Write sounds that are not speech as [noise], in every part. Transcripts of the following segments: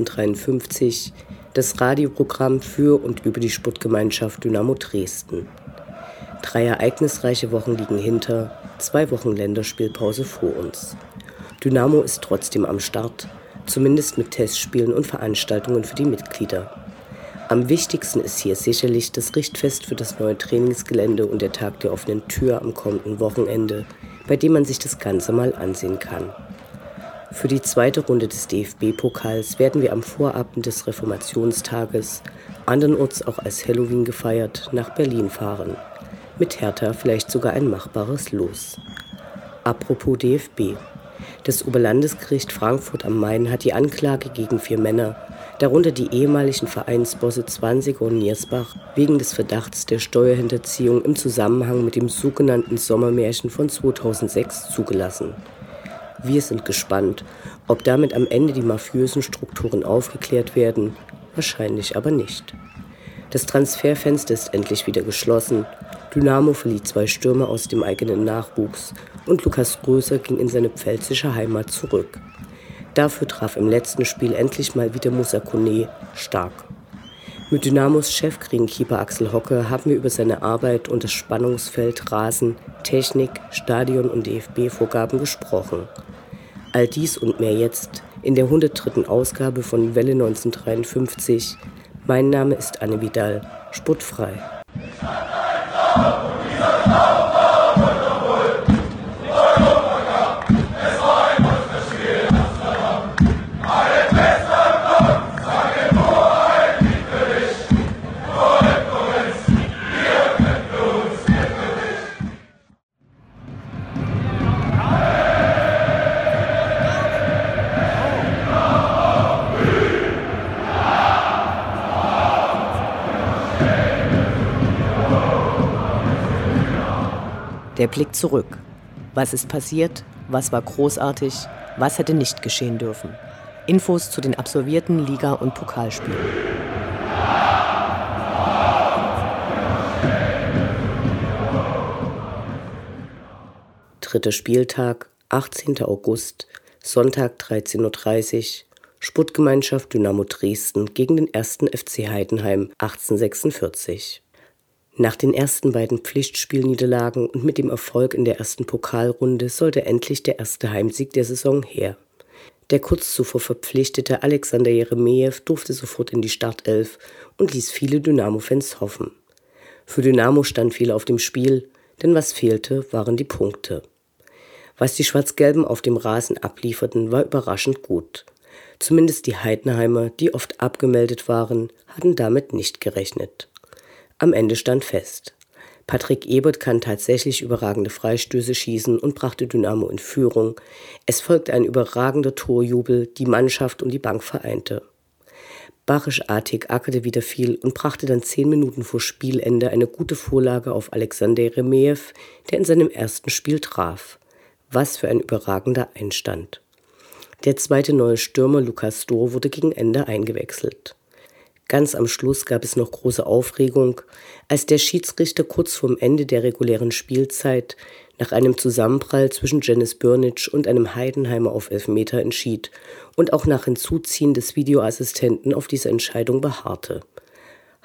1953, das Radioprogramm für und über die Sportgemeinschaft Dynamo Dresden. Drei ereignisreiche Wochen liegen hinter, zwei Wochen Länderspielpause vor uns. Dynamo ist trotzdem am Start, zumindest mit Testspielen und Veranstaltungen für die Mitglieder. Am wichtigsten ist hier sicherlich das Richtfest für das neue Trainingsgelände und der Tag der offenen Tür am kommenden Wochenende, bei dem man sich das Ganze mal ansehen kann. Für die zweite Runde des DFB-Pokals werden wir am Vorabend des Reformationstages, andernorts auch als Halloween gefeiert, nach Berlin fahren. Mit Hertha vielleicht sogar ein machbares Los. Apropos DFB. Das Oberlandesgericht Frankfurt am Main hat die Anklage gegen vier Männer, darunter die ehemaligen Vereinsbosse Zwanziger und Niersbach, wegen des Verdachts der Steuerhinterziehung im Zusammenhang mit dem sogenannten Sommermärchen von 2006 zugelassen. Wir sind gespannt, ob damit am Ende die mafiösen Strukturen aufgeklärt werden, wahrscheinlich aber nicht. Das Transferfenster ist endlich wieder geschlossen. Dynamo verlieh zwei Stürmer aus dem eigenen Nachwuchs und Lukas Größer ging in seine pfälzische Heimat zurück. Dafür traf im letzten Spiel endlich mal wieder Musa Kone stark. Mit Dynamos Chefgreenkeeper Axel Hocke haben wir über seine Arbeit und das Spannungsfeld Rasen, Technik, Stadion und DFB-Vorgaben gesprochen. All dies und mehr jetzt in der 103. Ausgabe von Welle 1953. Mein Name ist Anne Vidal, sportfrei. Blick zurück. Was ist passiert? Was war großartig? Was hätte nicht geschehen dürfen? Infos zu den absolvierten Liga- und Pokalspielen. Dritter Spieltag, 18. August, Sonntag 13.30 Uhr, Sportgemeinschaft Dynamo Dresden gegen den 1. FC Heidenheim 1846. Nach den ersten beiden Pflichtspielniederlagen und mit dem Erfolg in der ersten Pokalrunde sollte endlich der erste Heimsieg der Saison her. Der kurz zuvor verpflichtete Alexander Jeremejew durfte sofort in die Startelf und ließ viele Dynamo-Fans hoffen. Für Dynamo stand viel auf dem Spiel, denn was fehlte, waren die Punkte. Was die Schwarz-Gelben auf dem Rasen ablieferten, war überraschend gut. Zumindest die Heidenheimer, die oft abgemeldet waren, hatten damit nicht gerechnet. Am Ende stand fest. Patrick Ebert kann tatsächlich überragende Freistöße schießen und brachte Dynamo in Führung. Es folgte ein überragender Torjubel, die Mannschaft und die Bank vereinte. Barisch-Artig ackerte wieder viel und brachte dann zehn Minuten vor Spielende eine gute Vorlage auf Alexander Jeremejew, der in seinem ersten Spiel traf. Was für ein überragender Einstand. Der zweite neue Stürmer Lukas Dohr wurde gegen Ende eingewechselt. Ganz am Schluss gab es noch große Aufregung, als der Schiedsrichter kurz vorm Ende der regulären Spielzeit nach einem Zusammenprall zwischen Janice Burnitsch und einem Heidenheimer auf Elfmeter entschied und auch nach Hinzuziehen des Videoassistenten auf diese Entscheidung beharrte.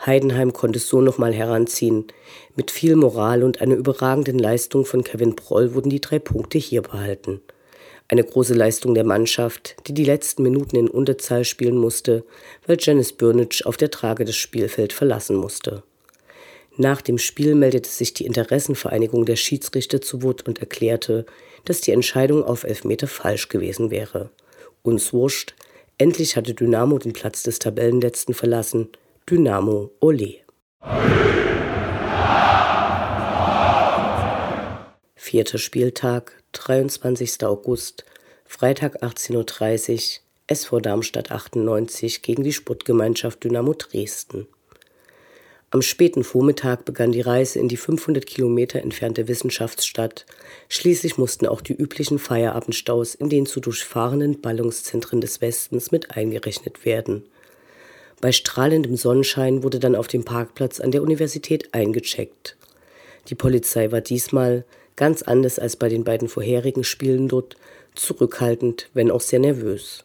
Heidenheim konnte es so nochmal heranziehen. Mit viel Moral und einer überragenden Leistung von Kevin Proll wurden die drei Punkte hier behalten. Eine große Leistung der Mannschaft, die die letzten Minuten in Unterzahl spielen musste, weil Janice Burnitsch auf der Trage das Spielfeld verlassen musste. Nach dem Spiel meldete sich die Interessenvereinigung der Schiedsrichter zu Wort und erklärte, dass die Entscheidung auf Elfmeter falsch gewesen wäre. Uns wurscht, endlich hatte Dynamo den Platz des Tabellenletzten verlassen. Dynamo, ole. Vierter Spieltag, 23. August, Freitag 18.30 Uhr, SV Darmstadt 98 gegen die Sportgemeinschaft Dynamo Dresden. Am späten Vormittag begann die Reise in die 500 Kilometer entfernte Wissenschaftsstadt. Schließlich mussten auch die üblichen Feierabendstaus in den zu durchfahrenden Ballungszentren des Westens mit eingerechnet werden. Bei strahlendem Sonnenschein wurde dann auf dem Parkplatz an der Universität eingecheckt. Die Polizei war diesmal, ganz anders als bei den beiden vorherigen Spielen dort, zurückhaltend, wenn auch sehr nervös.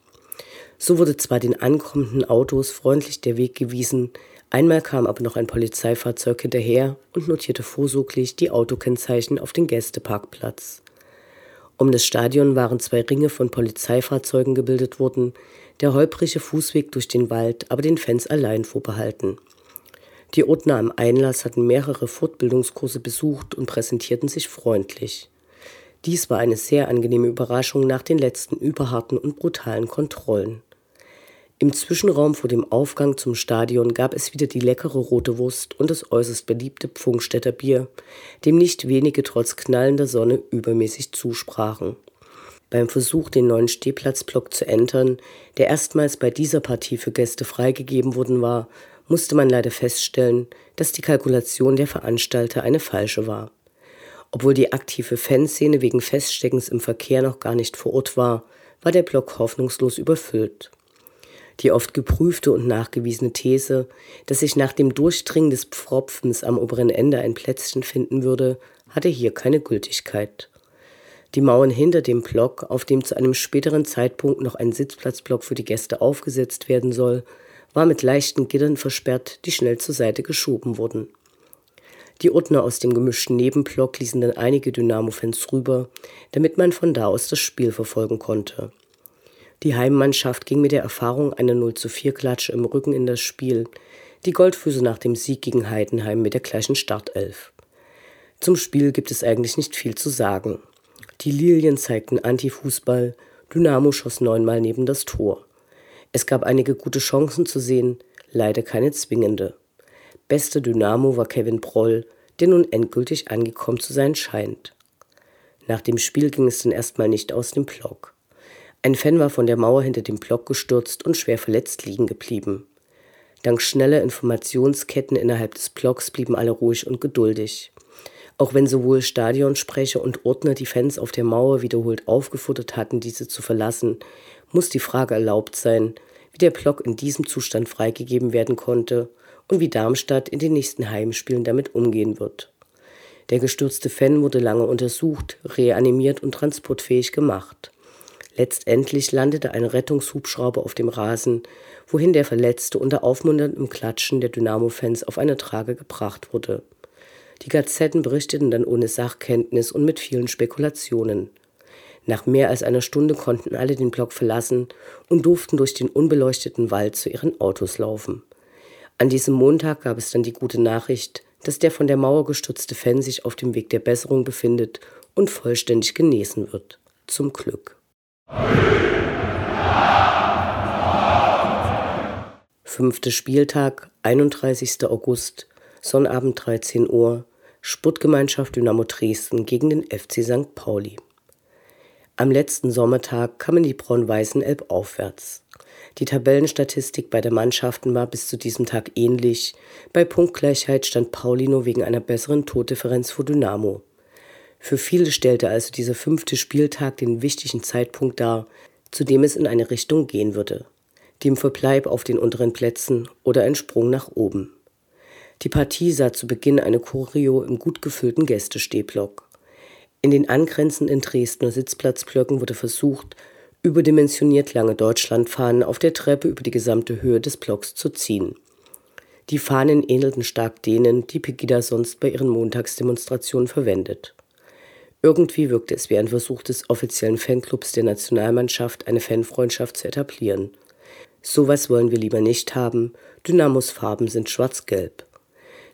So wurde zwar den ankommenden Autos freundlich der Weg gewiesen, Einmal kam aber noch ein Polizeifahrzeug hinterher und notierte vorsorglich die Autokennzeichen auf den Gästeparkplatz. Um das Stadion waren zwei Ringe von Polizeifahrzeugen gebildet worden, der holprige Fußweg durch den Wald aber den Fans allein vorbehalten. Die Ordner am Einlass hatten mehrere Fortbildungskurse besucht und präsentierten sich freundlich. Dies war eine sehr angenehme Überraschung nach den letzten überharten und brutalen Kontrollen. Im Zwischenraum vor dem Aufgang zum Stadion gab es wieder die leckere rote Wurst und das äußerst beliebte Pfungstädter Bier, dem nicht wenige trotz knallender Sonne übermäßig zusprachen. Beim Versuch, den neuen Stehplatzblock zu entern, der erstmals bei dieser Partie für Gäste freigegeben worden war, musste man leider feststellen, dass die Kalkulation der Veranstalter eine falsche war. Obwohl die aktive Fanszene wegen Feststeckens im Verkehr noch gar nicht vor Ort war, war der Block hoffnungslos überfüllt. Die oft geprüfte und nachgewiesene These, dass sich nach dem Durchdringen des Pfropfens am oberen Ende ein Plätzchen finden würde, hatte hier keine Gültigkeit. Die Mauern hinter dem Block, auf dem zu einem späteren Zeitpunkt noch ein Sitzplatzblock für die Gäste aufgesetzt werden soll, war mit leichten Gittern versperrt, die schnell zur Seite geschoben wurden. Die Ordner aus dem gemischten Nebenblock ließen dann einige Dynamo-Fans rüber, damit man von da aus das Spiel verfolgen konnte. Die Heimmannschaft ging mit der Erfahrung einer 0 zu 4 Klatsche im Rücken in das Spiel, die Goldfüße nach dem Sieg gegen Heidenheim mit der gleichen Startelf. Zum Spiel gibt es eigentlich nicht viel zu sagen. Die Lilien zeigten Antifußball, Dynamo schoss neunmal neben das Tor. Es gab einige gute Chancen zu sehen, leider keine zwingende. Beste Dynamo war Kevin Proll, der nun endgültig angekommen zu sein scheint. Nach dem Spiel ging es dann erstmal nicht aus dem Block. Ein Fan war von der Mauer hinter dem Block gestürzt und schwer verletzt liegen geblieben. Dank schneller Informationsketten innerhalb des Blocks blieben alle ruhig und geduldig. Auch wenn sowohl Stadionsprecher und Ordner die Fans auf der Mauer wiederholt aufgefordert hatten, diese zu verlassen, muss die Frage erlaubt sein, wie der Block in diesem Zustand freigegeben werden konnte und wie Darmstadt in den nächsten Heimspielen damit umgehen wird. Der gestürzte Fan wurde lange untersucht, reanimiert und transportfähig gemacht. Letztendlich landete ein Rettungshubschrauber auf dem Rasen, wohin der Verletzte unter aufmunterndem Klatschen der Dynamo-Fans auf eine Trage gebracht wurde. Die Gazetten berichteten dann ohne Sachkenntnis und mit vielen Spekulationen. Nach mehr als einer Stunde konnten alle den Block verlassen und durften durch den unbeleuchteten Wald zu ihren Autos laufen. An diesem Montag gab es dann die gute Nachricht, dass der von der Mauer gestürzte Fan sich auf dem Weg der Besserung befindet und vollständig genesen wird. Zum Glück. Fünfter Spieltag, 31. August, Sonnabend 13 Uhr, Sportgemeinschaft Dynamo Dresden gegen den FC St. Pauli. Am letzten Sommertag kamen die Braun-Weißen Elb aufwärts. Die Tabellenstatistik bei der Mannschaften war bis zu diesem Tag ähnlich. Bei Punktgleichheit stand Pauli nur wegen einer besseren Tordifferenz vor Dynamo. Für viele stellte also dieser fünfte Spieltag den wichtigen Zeitpunkt dar, zu dem es in eine Richtung gehen würde. Dem Verbleib auf den unteren Plätzen oder ein Sprung nach oben. Die Partie sah zu Beginn eine Choreo im gut gefüllten Gästestehblock. In den angrenzenden Dresdner Sitzplatzblöcken wurde versucht, überdimensioniert lange Deutschlandfahnen auf der Treppe über die gesamte Höhe des Blocks zu ziehen. Die Fahnen ähnelten stark denen, die Pegida sonst bei ihren Montagsdemonstrationen verwendet. Irgendwie wirkte es wie ein Versuch des offiziellen Fanclubs der Nationalmannschaft, eine Fanfreundschaft zu etablieren. Sowas wollen wir lieber nicht haben. Dynamos Farben sind schwarz-gelb.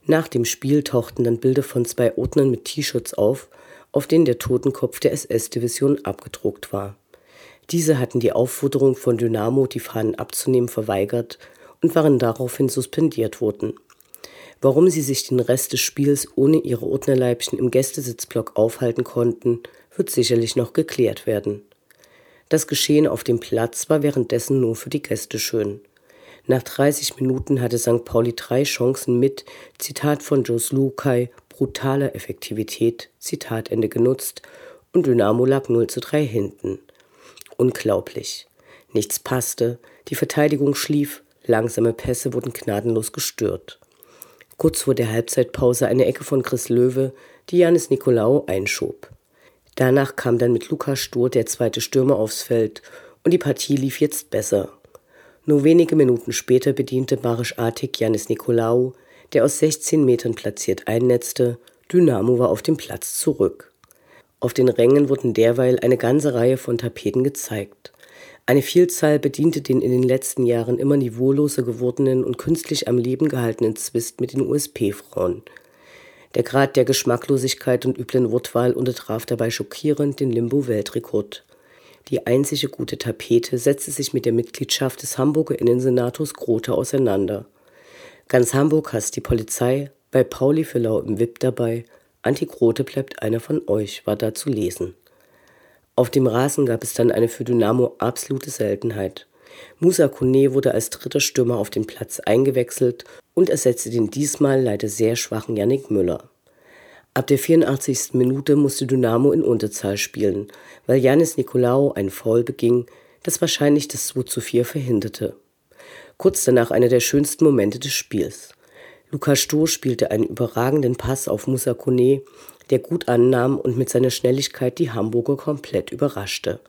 Nach dem Spiel tauchten dann Bilder von zwei Ordnern mit T-Shirts auf, auf denen der Totenkopf der SS-Division abgedruckt war. Diese hatten die Aufforderung von Dynamo, die Fahnen abzunehmen, verweigert und waren daraufhin suspendiert worden. Warum sie sich den Rest des Spiels ohne ihre Ordnerleibchen im Gästesitzblock aufhalten konnten, wird sicherlich noch geklärt werden. Das Geschehen auf dem Platz war währenddessen nur für die Gäste schön. Nach 30 Minuten hatte St. Pauli drei Chancen mit, Zitat von Jos Lukai, brutaler Effektivität, Zitat Ende genutzt und Dynamo lag 0 zu 3 hinten. Unglaublich. Nichts passte, die Verteidigung schlief, langsame Pässe wurden gnadenlos gestört. Kurz vor der Halbzeitpause eine Ecke von Chris Löwe, die Janis Nikolaou einschob. Danach kam dann mit Lukas Stur der zweite Stürmer aufs Feld und die Partie lief jetzt besser. Nur wenige Minuten später bediente Barisch Artik Janis Nikolaou, der aus 16 Metern platziert einnetzte. Dynamo war auf dem Platz zurück. Auf den Rängen wurden derweil eine ganze Reihe von Tapeten gezeigt. Eine Vielzahl bediente den in den letzten Jahren immer niveauloser gewordenen und künstlich am Leben gehaltenen Zwist mit den USP-Frauen. Der Grad der Geschmacklosigkeit und üblen Wortwahl untertraf dabei schockierend den Limbo-Weltrekord. Die einzige gute Tapete setzte sich mit der Mitgliedschaft des Hamburger Innensenators Grote auseinander. Ganz Hamburg hasst die Polizei, bei Pauli für Lau im WIP dabei, Anti-Grote bleibt einer von euch, war da zu lesen. Auf dem Rasen gab es dann eine für Dynamo absolute Seltenheit. Musa Kone wurde als dritter Stürmer auf den Platz eingewechselt und ersetzte den diesmal leider sehr schwachen Yannick Müller. Ab der 84. Minute musste Dynamo in Unterzahl spielen, weil Janis Nikolaou ein Foul beging, das wahrscheinlich das 2 zu 4 verhinderte. Kurz danach einer der schönsten Momente des Spiels. Lukas Stoh spielte einen überragenden Pass auf Musa Kone, der gut annahm und mit seiner Schnelligkeit die Hamburger komplett überraschte.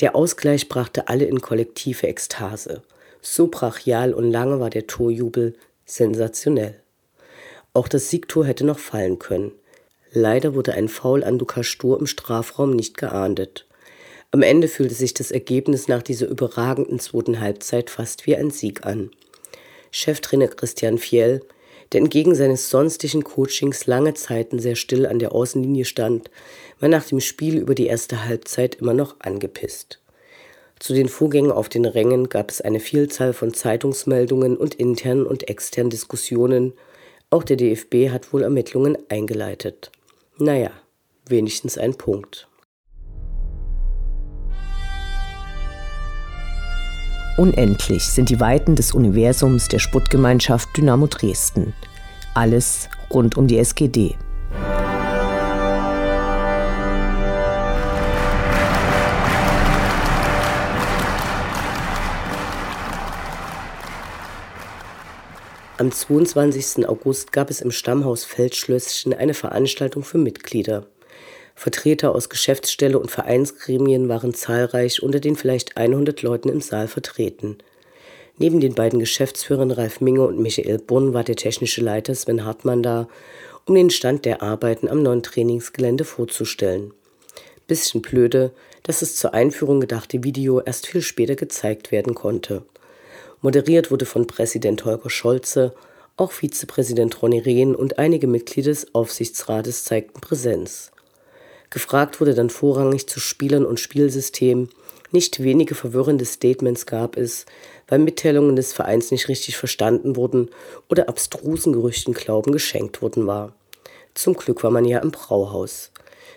Der Ausgleich brachte alle in kollektive Ekstase. So brachial und lange war der Torjubel sensationell. Auch das Siegtor hätte noch fallen können. Leider wurde ein Foul an Lukas Stur im Strafraum nicht geahndet. Am Ende fühlte sich das Ergebnis nach dieser überragenden zweiten Halbzeit fast wie ein Sieg an. Cheftrainer Christian Fiel der entgegen seines sonstigen Coachings lange Zeiten sehr still an der Außenlinie stand, war nach dem Spiel über die erste Halbzeit immer noch angepisst. Zu den Vorgängen auf den Rängen gab es eine Vielzahl von Zeitungsmeldungen und internen und externen Diskussionen. Auch der DFB hat wohl Ermittlungen eingeleitet. Naja, wenigstens ein Punkt. Unendlich sind die Weiten des Universums der Sputtgemeinschaft Dynamo Dresden. Alles rund um die SGD. Am 22. August gab es im Stammhaus Feldschlösschen eine Veranstaltung für Mitglieder. Vertreter aus Geschäftsstelle und Vereinsgremien waren zahlreich unter den vielleicht 100 Leuten im Saal vertreten. Neben den beiden Geschäftsführern Ralf Minge und Michael Brunn war der technische Leiter Sven Hartmann da, um den Stand der Arbeiten am neuen Trainingsgelände vorzustellen. Bisschen blöde, dass das zur Einführung gedachte Video erst viel später gezeigt werden konnte. Moderiert wurde von Präsident Holger Scholze, auch Vizepräsident Ronny Rehn und einige Mitglieder des Aufsichtsrates zeigten Präsenz. Gefragt wurde dann vorrangig zu Spielern und Spielsystem. Nicht wenige verwirrende Statements gab es, weil Mitteilungen des Vereins nicht richtig verstanden wurden oder abstrusen Gerüchten Glauben geschenkt worden war. Zum Glück war man ja im Brauhaus.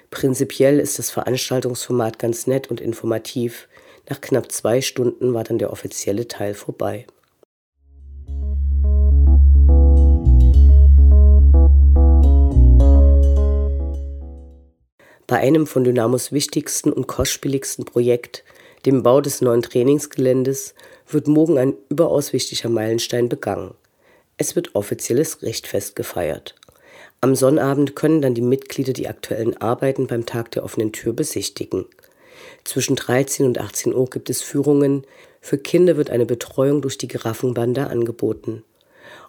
Prinzipiell ist das Veranstaltungsformat ganz nett und informativ. Nach knapp zwei Stunden war dann der offizielle Teil vorbei. Bei einem von Dynamos wichtigsten und kostspieligsten Projekt, dem Bau des neuen Trainingsgeländes, wird morgen ein überaus wichtiger Meilenstein begangen. Es wird offizielles Richtfest gefeiert. Am Sonnabend können dann die Mitglieder die aktuellen Arbeiten beim Tag der offenen Tür besichtigen. Zwischen 13 und 18 Uhr gibt es Führungen. Für Kinder wird eine Betreuung durch die Giraffenbande angeboten.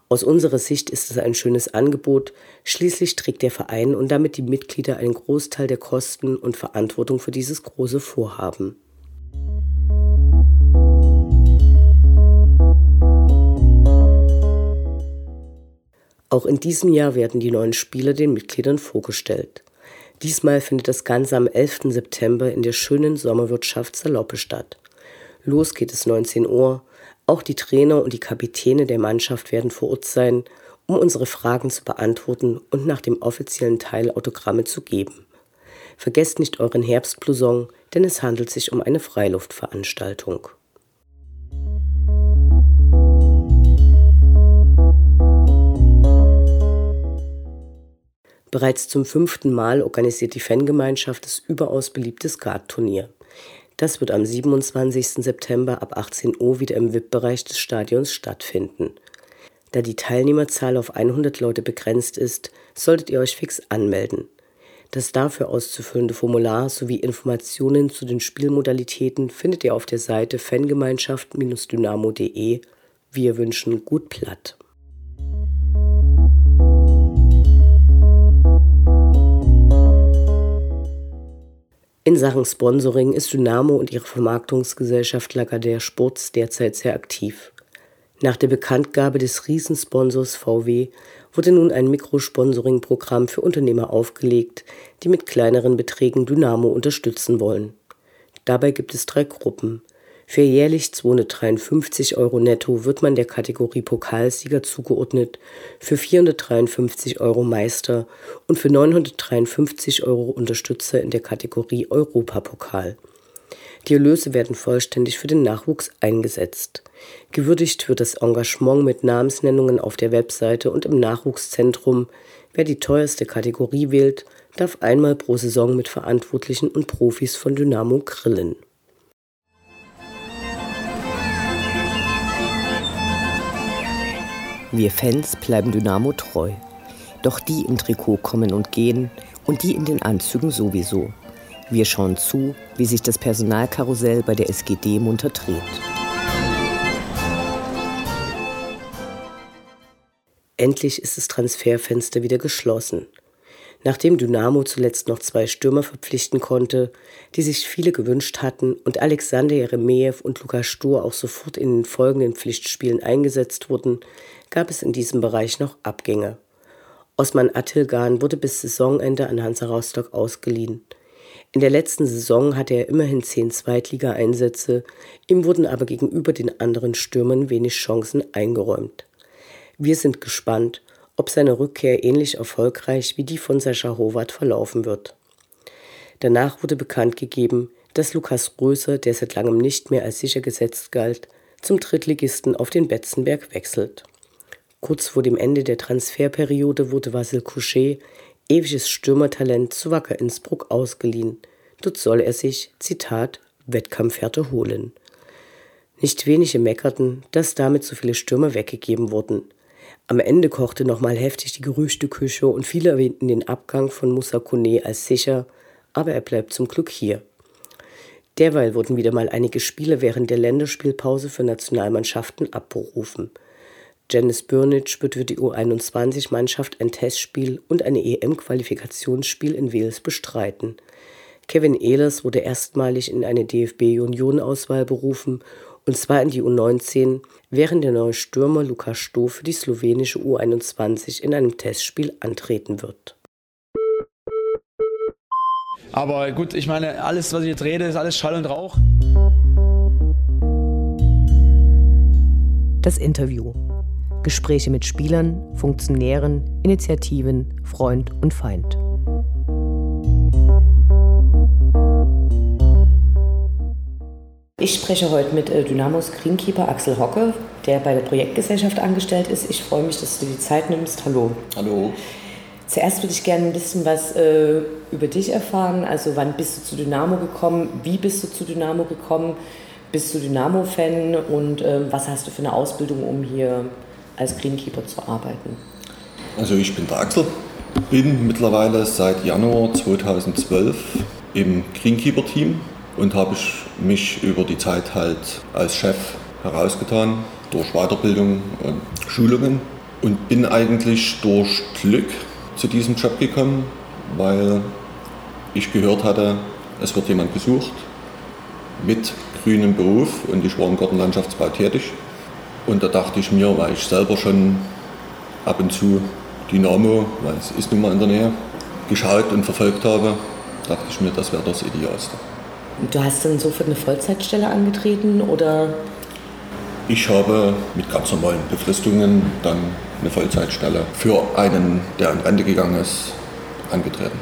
Aus unserer Sicht ist es ein schönes Angebot. Schließlich trägt der Verein und damit die Mitglieder einen Großteil der Kosten und Verantwortung für dieses große Vorhaben. Auch in diesem Jahr werden die neuen Spieler den Mitgliedern vorgestellt. Diesmal findet das Ganze am 11. September in der schönen Sommerwirtschaft Saloppe statt. Los geht es 19 Uhr. Auch die Trainer und die Kapitäne der Mannschaft werden vor Ort sein um unsere Fragen zu beantworten und nach dem offiziellen Teil Autogramme zu geben. Vergesst nicht euren Herbstblouson, denn es handelt sich um eine Freiluftveranstaltung. Bereits zum fünften Mal organisiert die Fangemeinschaft das überaus beliebte Skatturnier. Das wird am 27. September ab 18 Uhr wieder im VIP-Bereich des Stadions stattfinden. Da die Teilnehmerzahl auf 100 Leute begrenzt ist, solltet ihr euch fix anmelden. Das dafür auszufüllende Formular sowie Informationen zu den Spielmodalitäten findet ihr auf der Seite fangemeinschaft-dynamo.de. Wir wünschen gut platt. In Sachen Sponsoring ist Dynamo und ihre Vermarktungsgesellschaft Lagardère Sports derzeit sehr aktiv. Nach der Bekanntgabe des Riesensponsors VW wurde nun ein Mikrosponsoring-Programm für Unternehmer aufgelegt, die mit kleineren Beträgen Dynamo unterstützen wollen. Dabei gibt es drei Gruppen. Für jährlich 253 Euro netto wird man der Kategorie Pokalsieger zugeordnet, für 453 Euro Meister und für 953 Euro Unterstützer in der Kategorie Europapokal. Die Erlöse werden vollständig für den Nachwuchs eingesetzt. Gewürdigt wird das Engagement mit Namensnennungen auf der Webseite und im Nachwuchszentrum. Wer die teuerste Kategorie wählt, darf einmal pro Saison mit Verantwortlichen und Profis von Dynamo grillen. Wir Fans bleiben Dynamo treu. Doch die im Trikot kommen und gehen und die in den Anzügen sowieso. Wir schauen zu, wie sich das Personalkarussell bei der SGD munter dreht. Endlich ist das Transferfenster wieder geschlossen. Nachdem Dynamo zuletzt noch zwei Stürmer verpflichten konnte, die sich viele gewünscht hatten und Alexander Jeremejew und Lukas Stur auch sofort in den folgenden Pflichtspielen eingesetzt wurden, gab es in diesem Bereich noch Abgänge. Osman Attilgan wurde bis Saisonende an Hansa Rostock ausgeliehen. In der letzten Saison hatte er immerhin zehn Zweitligaeinsätze, ihm wurden aber gegenüber den anderen Stürmern wenig Chancen eingeräumt. Wir sind gespannt, ob seine Rückkehr ähnlich erfolgreich wie die von Sascha Howard verlaufen wird. Danach wurde bekannt gegeben, dass Lukas Röser, der seit langem nicht mehr als sicher gesetzt galt, zum Drittligisten auf den Betzenberg wechselt. Kurz vor dem Ende der Transferperiode wurde Vasil Couchet, ewiges Stürmertalent, zu Wacker Innsbruck ausgeliehen. Dort soll er sich, Zitat, Wettkampfhärte holen. Nicht wenige meckerten, dass damit so viele Stürmer weggegeben wurden. Am Ende kochte nochmal heftig die Gerüchteküche und viele erwähnten den Abgang von Moussa Kone als sicher, aber er bleibt zum Glück hier. Derweil wurden wieder mal einige Spiele während der Länderspielpause für Nationalmannschaften abberufen – Janice Burnage wird für die U21-Mannschaft ein Testspiel und ein EM-Qualifikationsspiel in Wales bestreiten. Kevin Ehlers wurde erstmalig in eine DFB-Juniorenauswahl berufen, und zwar in die U19, während der neue Stürmer Lukas Stoh für die slowenische U21 in einem Testspiel antreten wird. Aber gut, ich meine, alles, was ich jetzt rede, ist alles Schall und Rauch. Das Interview. Gespräche mit Spielern, Funktionären, Initiativen, Freund und Feind. Ich spreche heute mit äh, Dynamos Greenkeeper Axel Hocke, der bei der Projektgesellschaft angestellt ist. Ich freue mich, dass du die Zeit nimmst. Hallo. Hallo. Zuerst würde ich gerne ein bisschen was äh, über dich erfahren. Also wann bist du zu Dynamo gekommen? Wie bist du zu Dynamo gekommen? Bist du Dynamo-Fan und äh, was hast du für eine Ausbildung, um hier als Greenkeeper zu arbeiten? Also ich bin der Axel, bin mittlerweile seit Januar 2012 im Greenkeeper-Team und habe mich über die Zeit halt als Chef herausgetan durch Weiterbildung und Schulungen und bin eigentlich durch Glück zu diesem Job gekommen, weil ich gehört hatte, es wird jemand gesucht mit grünem Beruf und ich war im Gartenlandschaftsbau tätig und da dachte ich mir, weil ich selber schon ab und zu Dynamo, weil es ist nun mal in der Nähe, geschaut und verfolgt habe, dachte ich mir, das wäre das Idealste. Du hast dann sofort eine Vollzeitstelle angetreten oder? Ich habe mit ganz normalen Befristungen dann eine Vollzeitstelle für einen, der in Rente gegangen ist, angetreten.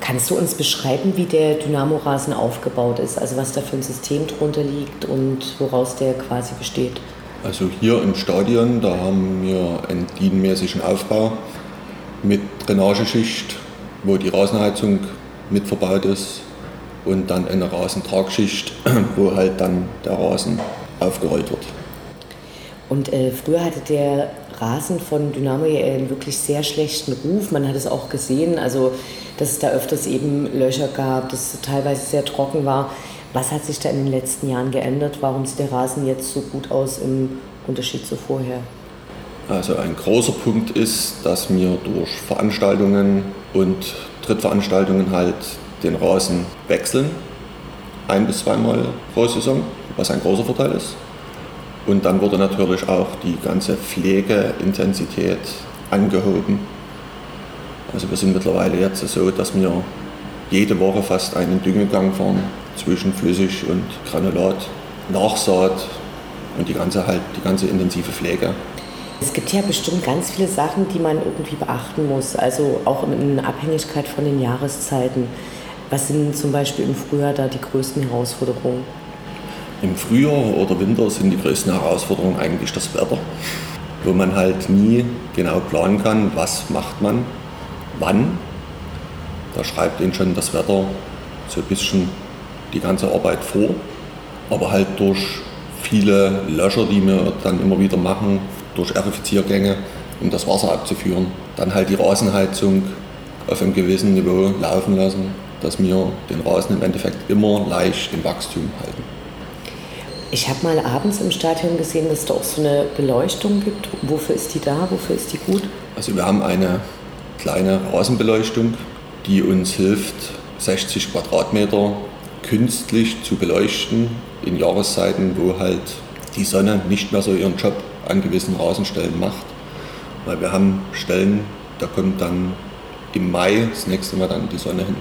Kannst du uns beschreiben, wie der Dynamo-Rasen aufgebaut ist? Also was da für ein System drunter liegt und woraus der quasi besteht? Also hier im Stadion, da haben wir einen dienmäßigen Aufbau mit Drainageschicht, wo die Rasenheizung mit verbaut ist und dann eine Rasentragschicht, [clears throat] wo halt dann der Rasen aufgerollt wird. Und äh, früher hatte der Rasen von Dynamo einen wirklich sehr schlechten Ruf. Man hat es auch gesehen, also dass es da öfters eben Löcher gab, dass es teilweise sehr trocken war. Was hat sich da in den letzten Jahren geändert? Warum sieht der Rasen jetzt so gut aus im Unterschied zu vorher? Also ein großer Punkt ist, dass wir durch Veranstaltungen und Trittveranstaltungen halt den Rasen wechseln. Ein bis zweimal pro Saison, was ein großer Vorteil ist. Und dann wurde natürlich auch die ganze Pflegeintensität angehoben. Also wir sind mittlerweile jetzt so, dass wir jede Woche fast einen Düngegang fahren zwischen Flüssig und Granulat, Nachsaat und die ganze, halt, die ganze intensive Pflege. Es gibt ja bestimmt ganz viele Sachen, die man irgendwie beachten muss, also auch in Abhängigkeit von den Jahreszeiten. Was sind zum Beispiel im Frühjahr da die größten Herausforderungen? Im Frühjahr oder Winter sind die größten Herausforderungen eigentlich das Wetter, wo man halt nie genau planen kann, was macht man, wann. Da schreibt ihnen schon das Wetter so ein bisschen die ganze Arbeit vor, aber halt durch viele Löcher, die wir dann immer wieder machen, durch Arifiziergänge, um das Wasser abzuführen, dann halt die Rasenheizung auf einem gewissen Niveau laufen lassen, dass wir den Rasen im Endeffekt immer leicht im Wachstum halten. Ich habe mal abends im Stadion gesehen, dass es da auch so eine Beleuchtung gibt. Wofür ist die da? Wofür ist die gut? Also wir haben eine kleine Rasenbeleuchtung, die uns hilft, 60 Quadratmeter künstlich zu beleuchten in Jahreszeiten, wo halt die Sonne nicht mehr so ihren Job an gewissen Rasenstellen macht. Weil wir haben Stellen, da kommt dann im Mai das nächste Mal dann die Sonne hin.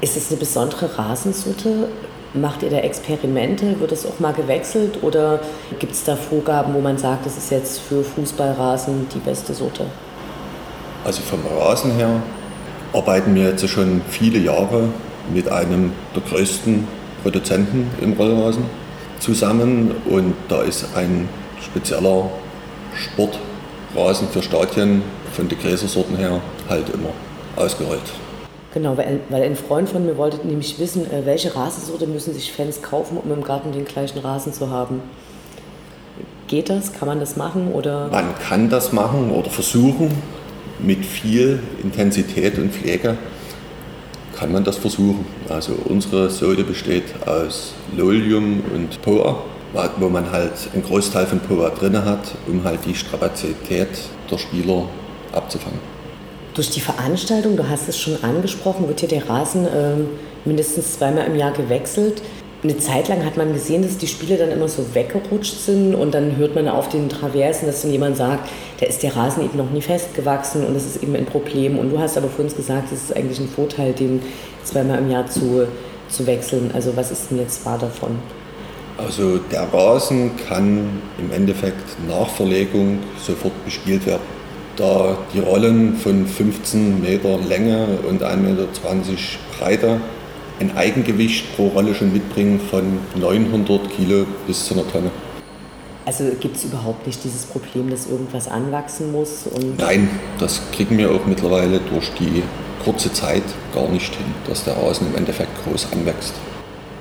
Ist es eine besondere Rasensorte? Macht ihr da Experimente? Wird das auch mal gewechselt oder gibt es da Vorgaben, wo man sagt, das ist jetzt für Fußballrasen die beste Sorte? Also vom Rasen her arbeiten wir jetzt schon viele Jahre mit einem der größten Produzenten im Rollrasen zusammen und da ist ein spezieller Sportrasen für Stadien von den Gräsersorten her halt immer ausgerollt. Genau, weil, weil ein Freund von mir wollte nämlich wissen, äh, welche Rasensorte müssen sich Fans kaufen, um im Garten den gleichen Rasen zu haben. Geht das? Kann man das machen? Oder? Man kann das machen oder versuchen. Mit viel Intensität und Pflege kann man das versuchen. Also unsere Sorte besteht aus Lolium und Poa, wo man halt einen Großteil von Poa drin hat, um halt die Strapazität der Spieler abzufangen. Durch die Veranstaltung, du hast es schon angesprochen, wird hier der Rasen äh, mindestens zweimal im Jahr gewechselt. Eine Zeit lang hat man gesehen, dass die Spiele dann immer so weggerutscht sind und dann hört man auf den Traversen, dass dann jemand sagt, da ist der Rasen eben noch nie festgewachsen und das ist eben ein Problem. Und du hast aber für uns gesagt, es ist eigentlich ein Vorteil, den zweimal im Jahr zu, zu wechseln. Also was ist denn jetzt wahr davon? Also der Rasen kann im Endeffekt nach Verlegung sofort bespielt werden da die Rollen von 15 Meter Länge und 1,20 Meter Breite ein Eigengewicht pro Rolle schon mitbringen von 900 Kilo bis zu einer Tonne. Also gibt es überhaupt nicht dieses Problem, dass irgendwas anwachsen muss? Nein, das kriegen wir auch mittlerweile durch die kurze Zeit gar nicht hin, dass der Rasen im Endeffekt groß anwächst.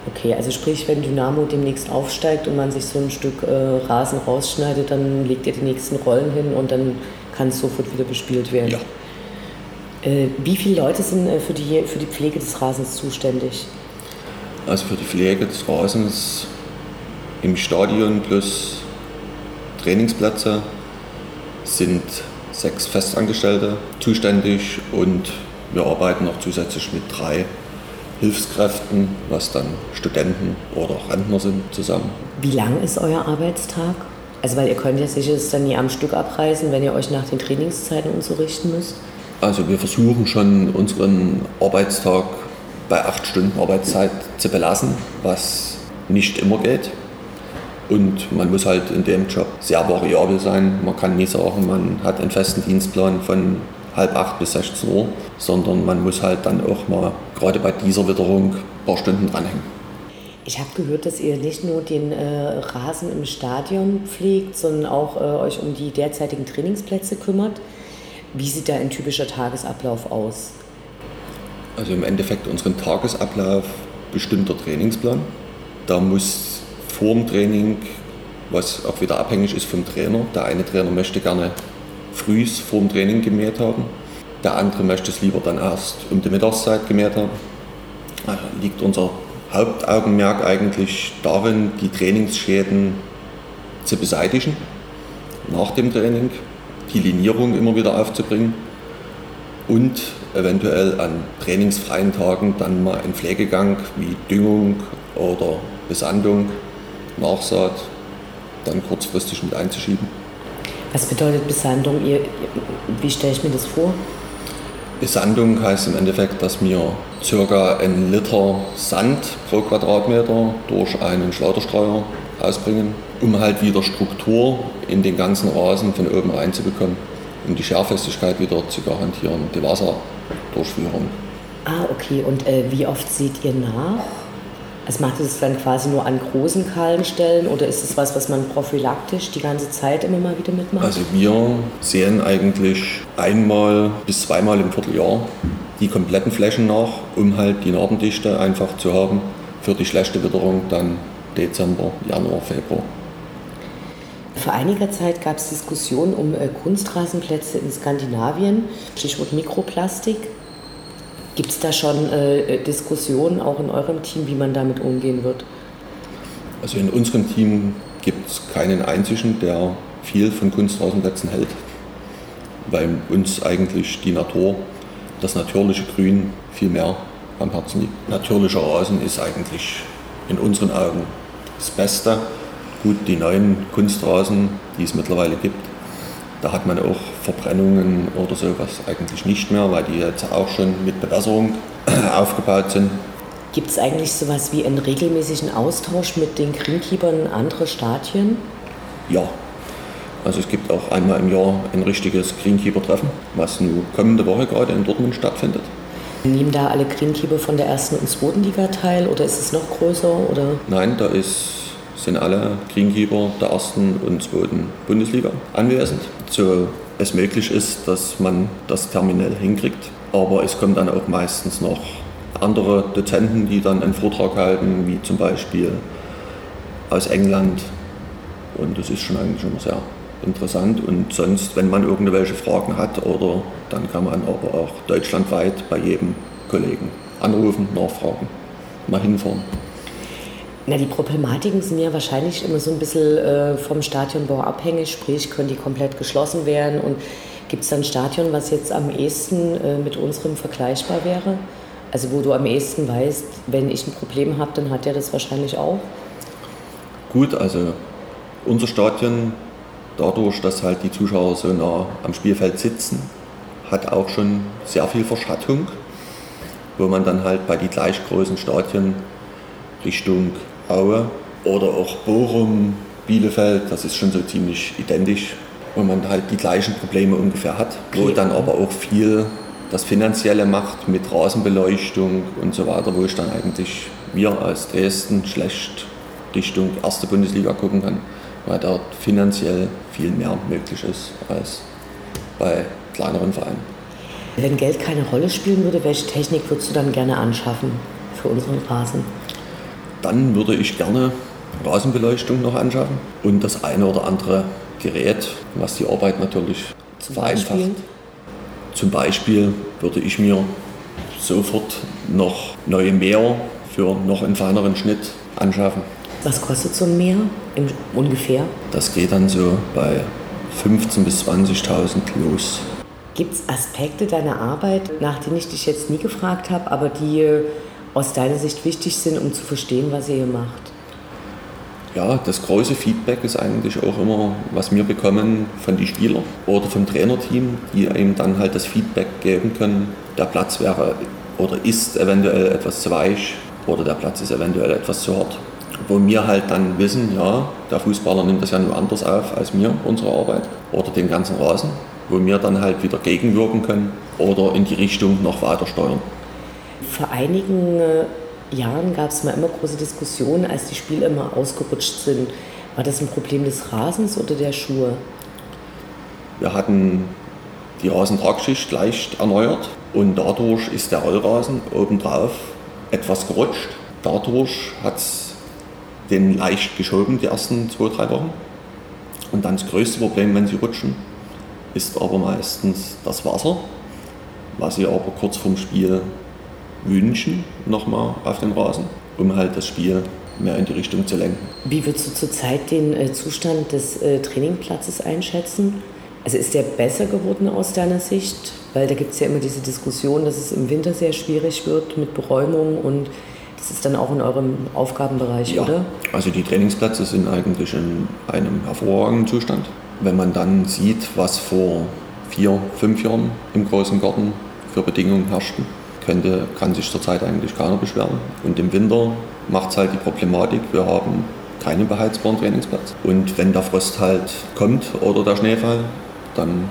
Okay, also sprich, wenn Dynamo demnächst aufsteigt und man sich so ein Stück äh, Rasen rausschneidet, dann legt ihr die nächsten Rollen hin und dann kann es sofort wieder bespielt werden. Ja. Äh, wie viele Leute sind äh, für, die, für die Pflege des Rasens zuständig? Also für die Pflege des Rasens im Stadion plus Trainingsplätze sind sechs Festangestellte zuständig und wir arbeiten auch zusätzlich mit drei Hilfskräften, was dann Studenten oder Rentner sind, zusammen. Wie lang ist euer Arbeitstag? Also weil ihr könnt ja sicher dann nie am Stück abreißen, wenn ihr euch nach den Trainingszeiten und so richten müsst? Also wir versuchen schon unseren Arbeitstag bei acht Stunden Arbeitszeit zu belassen, was nicht immer geht. Und man muss halt in dem Job sehr variabel sein. Man kann nie sagen, man hat einen festen Dienstplan von halb acht bis 16 Uhr, sondern man muss halt dann auch mal gerade bei dieser Witterung ein paar Stunden dranhängen. Ich habe gehört, dass ihr nicht nur den äh, Rasen im Stadion pflegt, sondern auch äh, euch um die derzeitigen Trainingsplätze kümmert. Wie sieht da ein typischer Tagesablauf aus? Also im Endeffekt unseren Tagesablauf bestimmt der Trainingsplan. Da muss vor dem Training, was auch wieder abhängig ist vom Trainer, der eine Trainer möchte gerne früh vor dem Training gemäht haben, der andere möchte es lieber dann erst um die Mittagszeit gemäht haben. Also liegt unser Hauptaugenmerk eigentlich darin, die Trainingsschäden zu beseitigen nach dem Training, die Linierung immer wieder aufzubringen und eventuell an trainingsfreien Tagen dann mal einen Pflegegang wie Düngung oder Besandung, Nachsaat dann kurzfristig mit einzuschieben. Was bedeutet Besandung? wie stelle ich mir das vor? Besandung heißt im Endeffekt, dass wir ca. einen Liter Sand pro Quadratmeter durch einen Schleuderstreuer ausbringen, um halt wieder Struktur in den ganzen Rasen von oben reinzubekommen, um die Scherfestigkeit wieder zu garantieren, die Wasserdurchführung. Ah, okay. Und äh, wie oft seht ihr nach? Also macht ihr das dann quasi nur an großen kahlen Stellen oder ist es was, was man prophylaktisch die ganze Zeit immer mal wieder mitmacht? Also wir sehen eigentlich einmal bis zweimal im Vierteljahr die kompletten Flächen nach, um halt die Narbendichte einfach zu haben für die schlechte Witterung dann Dezember, Januar, Februar. Vor einiger Zeit gab es Diskussionen um äh, Kunstrasenplätze in Skandinavien, Stichwort Mikroplastik. Gibt es da schon äh, Diskussionen auch in eurem Team, wie man damit umgehen wird? Also in unserem Team gibt es keinen einzigen, der viel von Kunstrasenplätzen hält, weil uns eigentlich die Natur, das natürliche Grün viel mehr am Herzen liegt. Natürlicher Rasen ist eigentlich in unseren Augen das Beste. Gut, die neuen Kunstrasen, die es mittlerweile gibt, da hat man auch Verbrennungen oder sowas eigentlich nicht mehr, weil die jetzt auch schon mit Bewässerung [clears throat] aufgebaut sind. Gibt es eigentlich sowas wie einen regelmäßigen Austausch mit den Greenkeepern anderer Stadien? Ja. Also es gibt auch einmal im Jahr ein richtiges Greenkeeper-Treffen, was nun kommende Woche gerade in Dortmund stattfindet. Nehmen da alle Greenkeeper von der ersten und zweiten Liga teil oder ist es noch größer? Oder? Nein, da ist sind alle Greenkeeper der ersten und zweiten Bundesliga anwesend. So es möglich ist, dass man das terminell hinkriegt. Aber es kommen dann auch meistens noch andere Dozenten, die dann einen Vortrag halten, wie zum Beispiel aus England. Und das ist schon eigentlich immer sehr interessant. Und sonst, wenn man irgendwelche Fragen hat, oder dann kann man aber auch deutschlandweit bei jedem Kollegen anrufen, nachfragen, mal hinfahren. Na, die Problematiken sind ja wahrscheinlich immer so ein bisschen äh, vom Stadionbau abhängig, sprich, können die komplett geschlossen werden und gibt es dann ein Stadion, was jetzt am ehesten äh, mit unserem vergleichbar wäre? Also wo du am ehesten weißt, wenn ich ein Problem habe, dann hat der das wahrscheinlich auch? Gut, also unser Stadion, dadurch, dass halt die Zuschauer so nah am Spielfeld sitzen, hat auch schon sehr viel Verschattung, wo man dann halt bei die gleich großen Stadien Richtung Aue oder auch Bochum, Bielefeld, das ist schon so ziemlich identisch, wo man halt die gleichen Probleme ungefähr hat, wo dann aber auch viel das Finanzielle macht mit Rasenbeleuchtung und so weiter, wo ich dann eigentlich wir als Dresden schlecht Richtung erste Bundesliga gucken kann, weil dort finanziell viel mehr möglich ist als bei kleineren Vereinen. Wenn Geld keine Rolle spielen würde, welche Technik würdest du dann gerne anschaffen für unseren Rasen? Dann würde ich gerne Rasenbeleuchtung noch anschaffen und das eine oder andere Gerät, was die Arbeit natürlich Zum vereinfacht. Beispiel? Zum Beispiel würde ich mir sofort noch neue Mäher für noch einen feineren Schnitt anschaffen. Was kostet so ein Mäher ungefähr? Das geht dann so bei 15.000 bis 20.000 los. Gibt es Aspekte deiner Arbeit, nach denen ich dich jetzt nie gefragt habe, aber die aus deiner Sicht wichtig sind, um zu verstehen, was ihr hier macht? Ja, das große Feedback ist eigentlich auch immer, was wir bekommen von den Spielern oder vom Trainerteam, die einem dann halt das Feedback geben können, der Platz wäre oder ist eventuell etwas zu weich oder der Platz ist eventuell etwas zu hart. wo wir halt dann wissen, ja, der Fußballer nimmt das ja nur anders auf als wir, unsere Arbeit, oder den ganzen Rasen, wo wir dann halt wieder gegenwirken können oder in die Richtung noch weiter steuern. Vor einigen äh, Jahren gab es mal immer große Diskussionen, als die Spiele immer ausgerutscht sind. War das ein Problem des Rasens oder der Schuhe? Wir hatten die Rasentragschicht leicht erneuert und dadurch ist der Rollrasen obendrauf etwas gerutscht. Dadurch hat es den leicht geschoben, die ersten zwei, drei Wochen. Und dann das größte Problem, wenn sie rutschen, ist aber meistens das Wasser, was sie aber kurz vorm Spiel wünschen, nochmal auf den Rasen, um halt das Spiel mehr in die Richtung zu lenken. Wie würdest du zurzeit den äh, Zustand des äh, Trainingplatzes einschätzen? Also ist der besser geworden aus deiner Sicht? Weil da gibt es ja immer diese Diskussion, dass es im Winter sehr schwierig wird mit Beräumung und das ist dann auch in eurem Aufgabenbereich, ja. oder? Also die Trainingsplätze sind eigentlich in einem hervorragenden Zustand. Wenn man dann sieht, was vor vier, fünf Jahren im großen Garten für Bedingungen herrschten, könnte, kann sich zurzeit eigentlich keiner beschweren. Und im Winter macht es halt die Problematik, wir haben keinen beheizbaren Trainingsplatz. Und wenn der Frost halt kommt oder der Schneefall, dann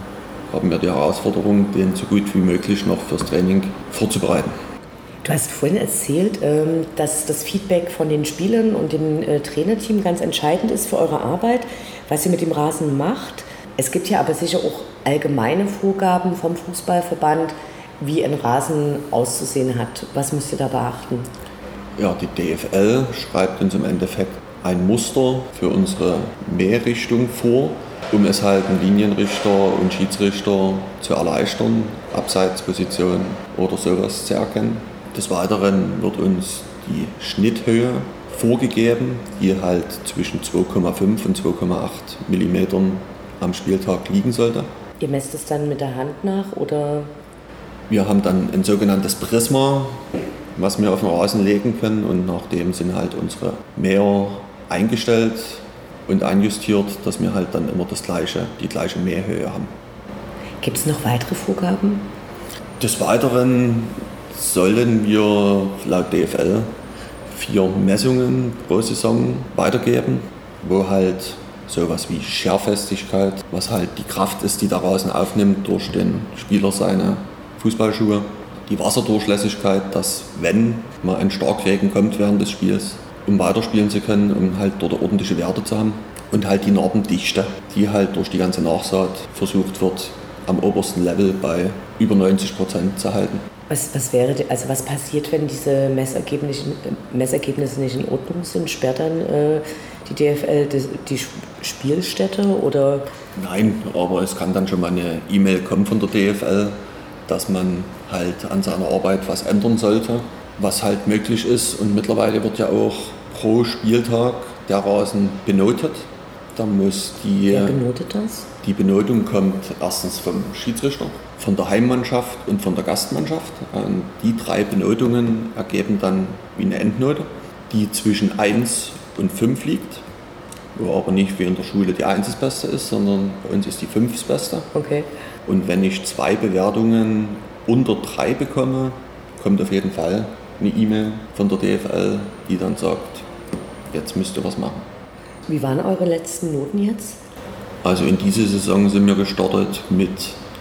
haben wir die Herausforderung, den so gut wie möglich noch fürs Training vorzubereiten. Du hast vorhin erzählt, ähm, dass das Feedback von den Spielern und dem äh, Trainerteam ganz entscheidend ist für eure Arbeit, was ihr mit dem Rasen macht. Es gibt ja aber sicher auch allgemeine Vorgaben vom Fußballverband, wie ein Rasen auszusehen hat. Was müsst ihr da beachten? Ja, die DFL schreibt uns im Endeffekt ein Muster für unsere Mährichtung vor, um es halt den Linienrichter und Schiedsrichter zu erleichtern, Abseitsposition oder sowas zu erkennen. Des Weiteren wird uns die Schnitthöhe vorgegeben, die halt zwischen 2,5 und 2,8 mm am Spieltag liegen sollte. Ihr messt es dann mit der Hand nach oder? Wir haben dann ein sogenanntes Prisma, was wir auf den Rasen legen können und nach dem sind halt unsere Mäher eingestellt und einjustiert, dass wir halt dann immer das gleiche, die gleiche Mähhöhe haben. Gibt es noch weitere Vorgaben? Des Weiteren sollen wir laut DFL vier Messungen pro Saison weitergeben, wo halt sowas wie Scherfestigkeit, was halt die Kraft ist, die der Rasen aufnimmt durch den Spieler seine Fußballschuhe, die Wasserdurchlässigkeit, dass wenn mal ein Starkregen kommt während des Spiels, um weiterspielen zu können, um halt dort ordentliche Werte zu haben. Und halt die Narbendichte, die halt durch die ganze Nachsaat versucht wird, am obersten Level bei über 90 Prozent zu halten. Was, was wäre, also was passiert, wenn diese Messergebnisse, Messergebnisse nicht in Ordnung sind? Sperrt dann äh, die DFL die, die Spielstätte oder? Nein, aber es kann dann schon mal eine E-Mail kommen von der DFL, dass man halt an seiner Arbeit was ändern sollte was halt möglich ist. Und mittlerweile wird ja auch pro Spieltag der Rasen benotet. Da muss die, Wer benotet das? Die Benotung kommt erstens vom Schiedsrichter, von der Heimmannschaft und von der Gastmannschaft. Und die drei Benotungen ergeben dann wie eine Endnote, die zwischen 1 und 5 liegt. Wo aber nicht wie in der Schule die 1 das Beste ist, sondern bei uns ist die 5 das Beste. Okay. Und wenn ich zwei Bewertungen unter 3 bekomme, kommt auf jeden Fall eine E-Mail von der DFL, die dann sagt, jetzt müsst ihr was machen. Wie waren eure letzten Noten jetzt? Also in dieser Saison sind wir gestartet mit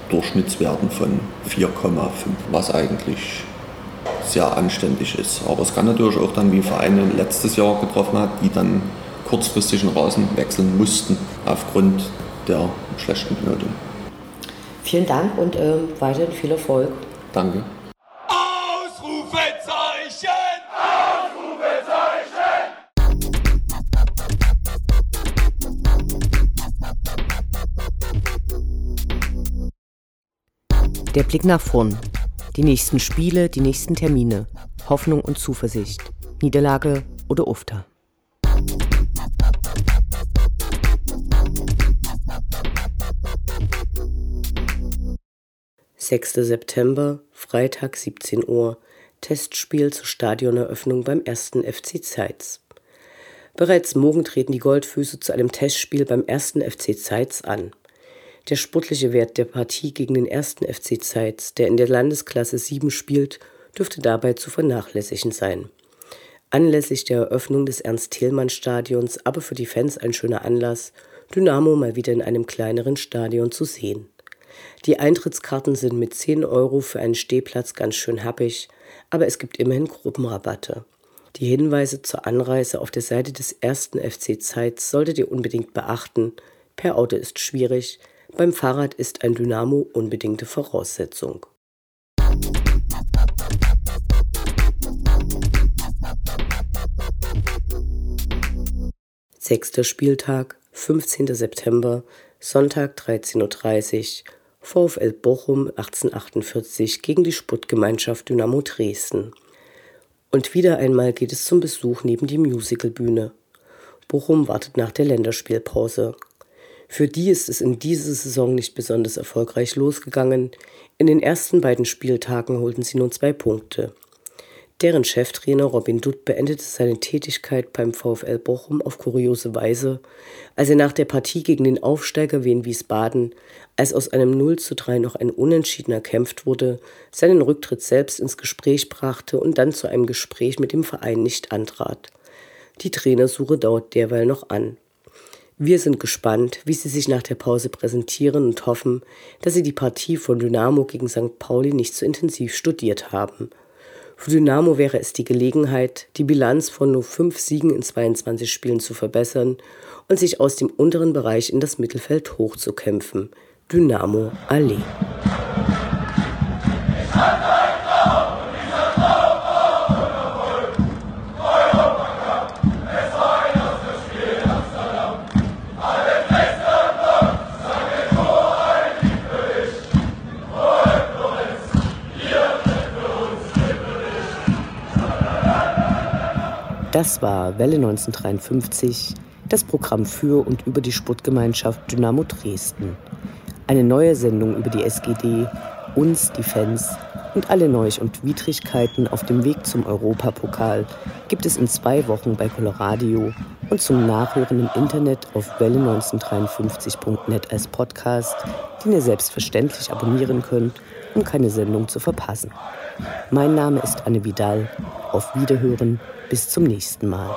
Durchschnittswerten von 4,5, was eigentlich sehr anständig ist. Aber es kann natürlich auch dann, wie Vereine letztes Jahr getroffen hat, die dann kurzfristig den Rasen wechseln mussten aufgrund der schlechten Benotung. Vielen Dank und äh, weiterhin viel Erfolg. Danke. Der Blick nach vorn. Die nächsten Spiele, die nächsten Termine. Hoffnung und Zuversicht. Niederlage oder Ufter. Sechster September, Freitag 17 Uhr, Testspiel zur Stadioneröffnung beim 1. FC Zeitz. Bereits morgen treten die Goldfüße zu einem Testspiel beim 1. FC Zeitz an. Der sportliche Wert der Partie gegen den ersten FC Zeitz, der in der Landesklasse 7 spielt, dürfte dabei zu vernachlässigen sein. Anlässlich der Eröffnung des Ernst-Thälmann-Stadions, aber für die Fans ein schöner Anlass, Dynamo mal wieder in einem kleineren Stadion zu sehen. Die Eintrittskarten sind mit 10 Euro für einen Stehplatz ganz schön happig, aber es gibt immerhin Gruppenrabatte. Die Hinweise zur Anreise auf der Seite des ersten FC Zeitz solltet ihr unbedingt beachten. Per Auto ist schwierig, beim Fahrrad ist ein Dynamo unbedingte Voraussetzung. Sechster Spieltag, 15. September, Sonntag 13.30 Uhr, VfL Bochum 1848 gegen die Sputtgemeinschaft Dynamo Dresden. Und wieder einmal geht es zum Besuch neben die Musicalbühne. Bochum wartet nach der Länderspielpause. Für die ist es in dieser Saison nicht besonders erfolgreich losgegangen. In den ersten beiden Spieltagen holten sie nun zwei Punkte. Deren Cheftrainer Robin Dutt beendete seine Tätigkeit beim VfL Bochum auf kuriose Weise, als er nach der Partie gegen den Aufsteiger Wien Wiesbaden, als aus einem 0 zu 3 noch ein Unentschieden erkämpft wurde, seinen Rücktritt selbst ins Gespräch brachte und dann zu einem Gespräch mit dem Verein nicht antrat. Die Trainersuche dauert derweil noch an. Wir sind gespannt, wie sie sich nach der Pause präsentieren und hoffen, dass sie die Partie von Dynamo gegen St. Pauli nicht zu intensiv studiert haben. Für Dynamo wäre es die Gelegenheit, die Bilanz von nur fünf Siegen in 22 Spielen zu verbessern und sich aus dem unteren Bereich in das Mittelfeld hochzukämpfen. Dynamo Allee. Das war Welle 1953, das Programm für und über die Sportgemeinschaft Dynamo Dresden. Eine neue Sendung über die SGD, uns, die Fans und alle Neuch- und Widrigkeiten auf dem Weg zum Europapokal gibt es in zwei Wochen bei Coloradio und zum Nachhören im Internet auf welle1953.net als Podcast, den ihr selbstverständlich abonnieren könnt, um keine Sendung zu verpassen. Mein Name ist Anne Vidal. Auf Wiederhören bis zum nächsten Mal.